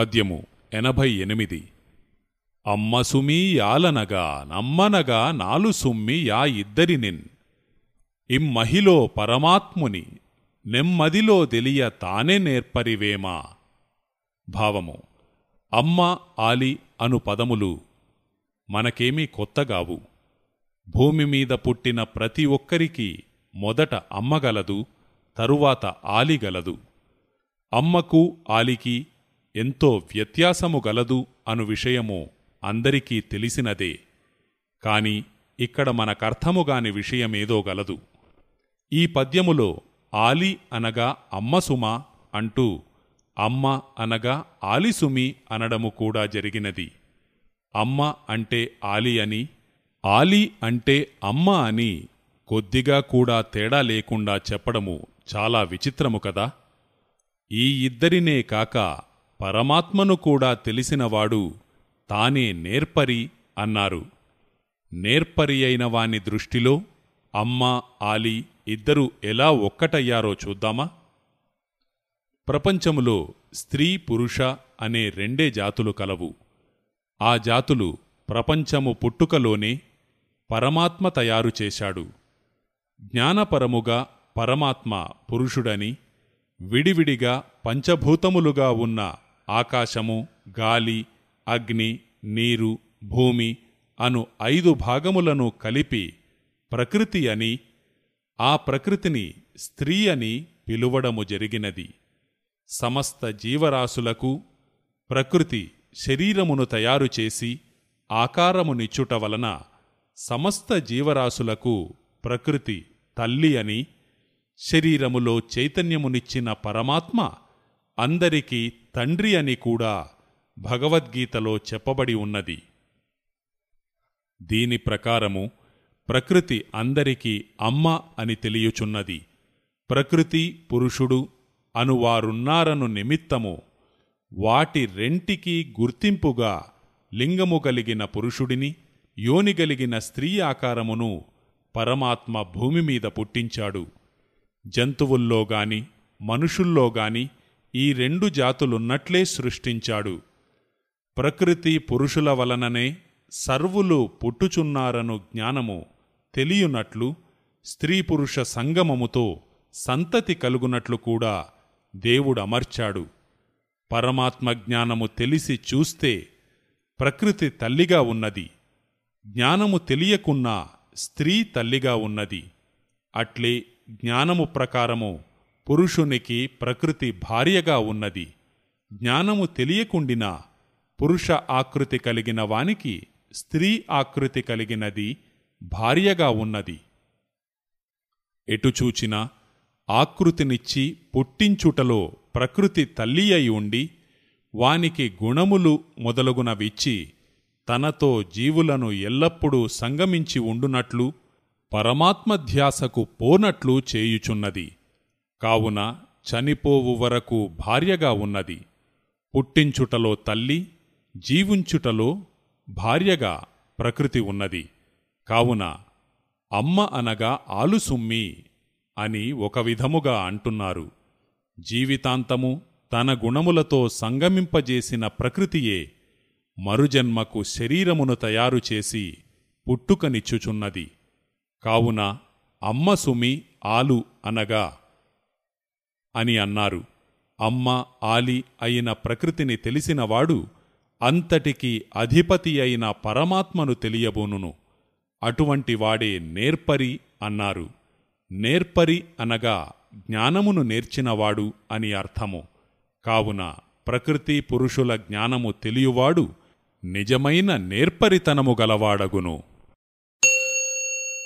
పద్యము ఎనభై ఎనిమిది. అమ్మ సుమీ యాలనగా నమ్మనగా నాలు సుమ్మి యా ఇద్దరినిన్ ఇమ్మహిలో పరమాత్ముని నెమ్మదిలో తెలియ తానే నేర్పరివేమా? భావము అమ్మ ఆలి అను పదములు మనకేమీ కొత్తగావు. భూమి మీద పుట్టిన ప్రతి ఒక్కరికి మొదట అమ్మగలదు తరువాత ఆలిగలదు అమ్మకు ఆలికి ఎంతో వ్యత్యాసము గలదు అను విషయము అందరికీ తెలిసినదే. కాని ఇక్కడ మనకర్థముగాని విషయమేదో గలదు. ఈ పద్యములో ఆలి అనగా అమ్మసుమ అంటూ అమ్మ అనగా ఆలిసుమి అనడము కూడా జరిగినది. అమ్మ అంటే ఆలి అని ఆలి అంటే అమ్మ అని కొద్దిగా కూడా తేడా లేకుండా చెప్పడము చాలా విచిత్రము కదా? ఈ ఇద్దరినే కాక పరమాత్మను కూడా తెలిసినవాడు తానే నేర్పరి అన్నారు. నేర్పరి అయిన వాని దృష్టిలో అమ్మ ఆలి ఇద్దరు ఎలా ఒక్కటయ్యారో చూద్దామా? ప్రపంచములో స్త్రీ పురుష అనే రెండే జాతులు కలవు. ఆ జాతులు ప్రపంచము పుట్టుకలోనే పరమాత్మ తయారు చేశాడు. జ్ఞానపరముగా పరమాత్మ పురుషుడని విడివిడిగా పంచభూతములుగా ఉన్న ఆకాశము గాలి అగ్ని నీరు భూమి అను ఐదు భాగములను కలిపి ప్రకృతి అని ఆ ప్రకృతిని స్త్రీ అని పిలువడము జరిగినది. సమస్త జీవరాశులకు ప్రకృతి శరీరమును తయారు చేసి ఆకారమునిచ్చుట వలన సమస్త జీవరాశులకు ప్రకృతి తల్లి అని శరీరములో చైతన్యమునిచ్చిన పరమాత్మ అందరికీ తండ్రి అని కూడా భగవద్గీతలో చెప్పబడి ఉన్నది. దీని ప్రకారము ప్రకృతి అందరికీ అమ్మ అని తెలియుచున్నది. ప్రకృతి పురుషుడు అనువారున్నారను నిమిత్తము వాటి రెంటికి గుర్తింపుగా లింగము కలిగిన పురుషుడిని యోనిగలిగిన స్త్రీ ఆకారమును పరమాత్మ భూమి మీద పుట్టించాడు. జంతువుల్లో గాని మనుషుల్లో గాని ఈ రెండు జాతులున్నట్లే సృష్టించాడు. ప్రకృతి పురుషుల వలననే సర్వులు పుట్టుచున్నారను జ్ఞానము తెలియునట్లు స్త్రీ పురుష సంగమముతో సంతతి కలుగునట్లు కూడా దేవుడమర్చాడు పరమాత్మ జ్ఞానము తెలిసి చూస్తే ప్రకృతి తల్లిగా ఉన్నది. జ్ఞానము తెలియకున్నా స్త్రీ తల్లిగా ఉన్నది. అట్లే జ్ఞానము ప్రకారము పురుషునికి ప్రకృతి భార్యగా ఉన్నది. జ్ఞానము తెలియకుండినా పురుష ఆకృతి కలిగిన వానికి స్త్రీ ఆకృతి కలిగినది భార్యగా ఉన్నది. ఎటుచూచినా ఆకృతినిచ్చి పుట్టించుటలో ప్రకృతి తల్లి అయి ఉండి వానికి గుణములు మొదలగునవిచ్చి తనతో జీవులను ఎల్లప్పుడూ సంగమించి ఉండునట్లు పరమాత్మధ్యాసకు పోనట్లు చేయుచున్నది. కావున చనిపోవు వరకు భార్యగా ఉన్నది. పుట్టించుటలో తల్లి జీవుంచుటలో భార్యగా ప్రకృతి ఉన్నది. కావున అమ్మ అనగా ఆలుసుమ్మి అని ఒక విధముగా అంటున్నారు. జీవితాంతము తన గుణములతో సంగమింపజేసిన ప్రకృతియే మరుజన్మకు శరీరమును తయారు చేసి పుట్టుకనిచ్చుచున్నది. కావున అమ్మ సుమి ఆలు అనగా అని అన్నారు. అమ్మ ఆలి అయిన ప్రకృతిని తెలిసినవాడు అంతటికీ అధిపతి అయిన పరమాత్మను తెలియబోనును. అటువంటి వాడే నేర్పరి అన్నారు. నేర్పరి అనగా జ్ఞానమును నేర్చినవాడు అని అర్థము. కావున ప్రకృతి పురుషుల జ్ఞానము తెలియువాడు నిజమైన నేర్పరితనము గలవాడగును.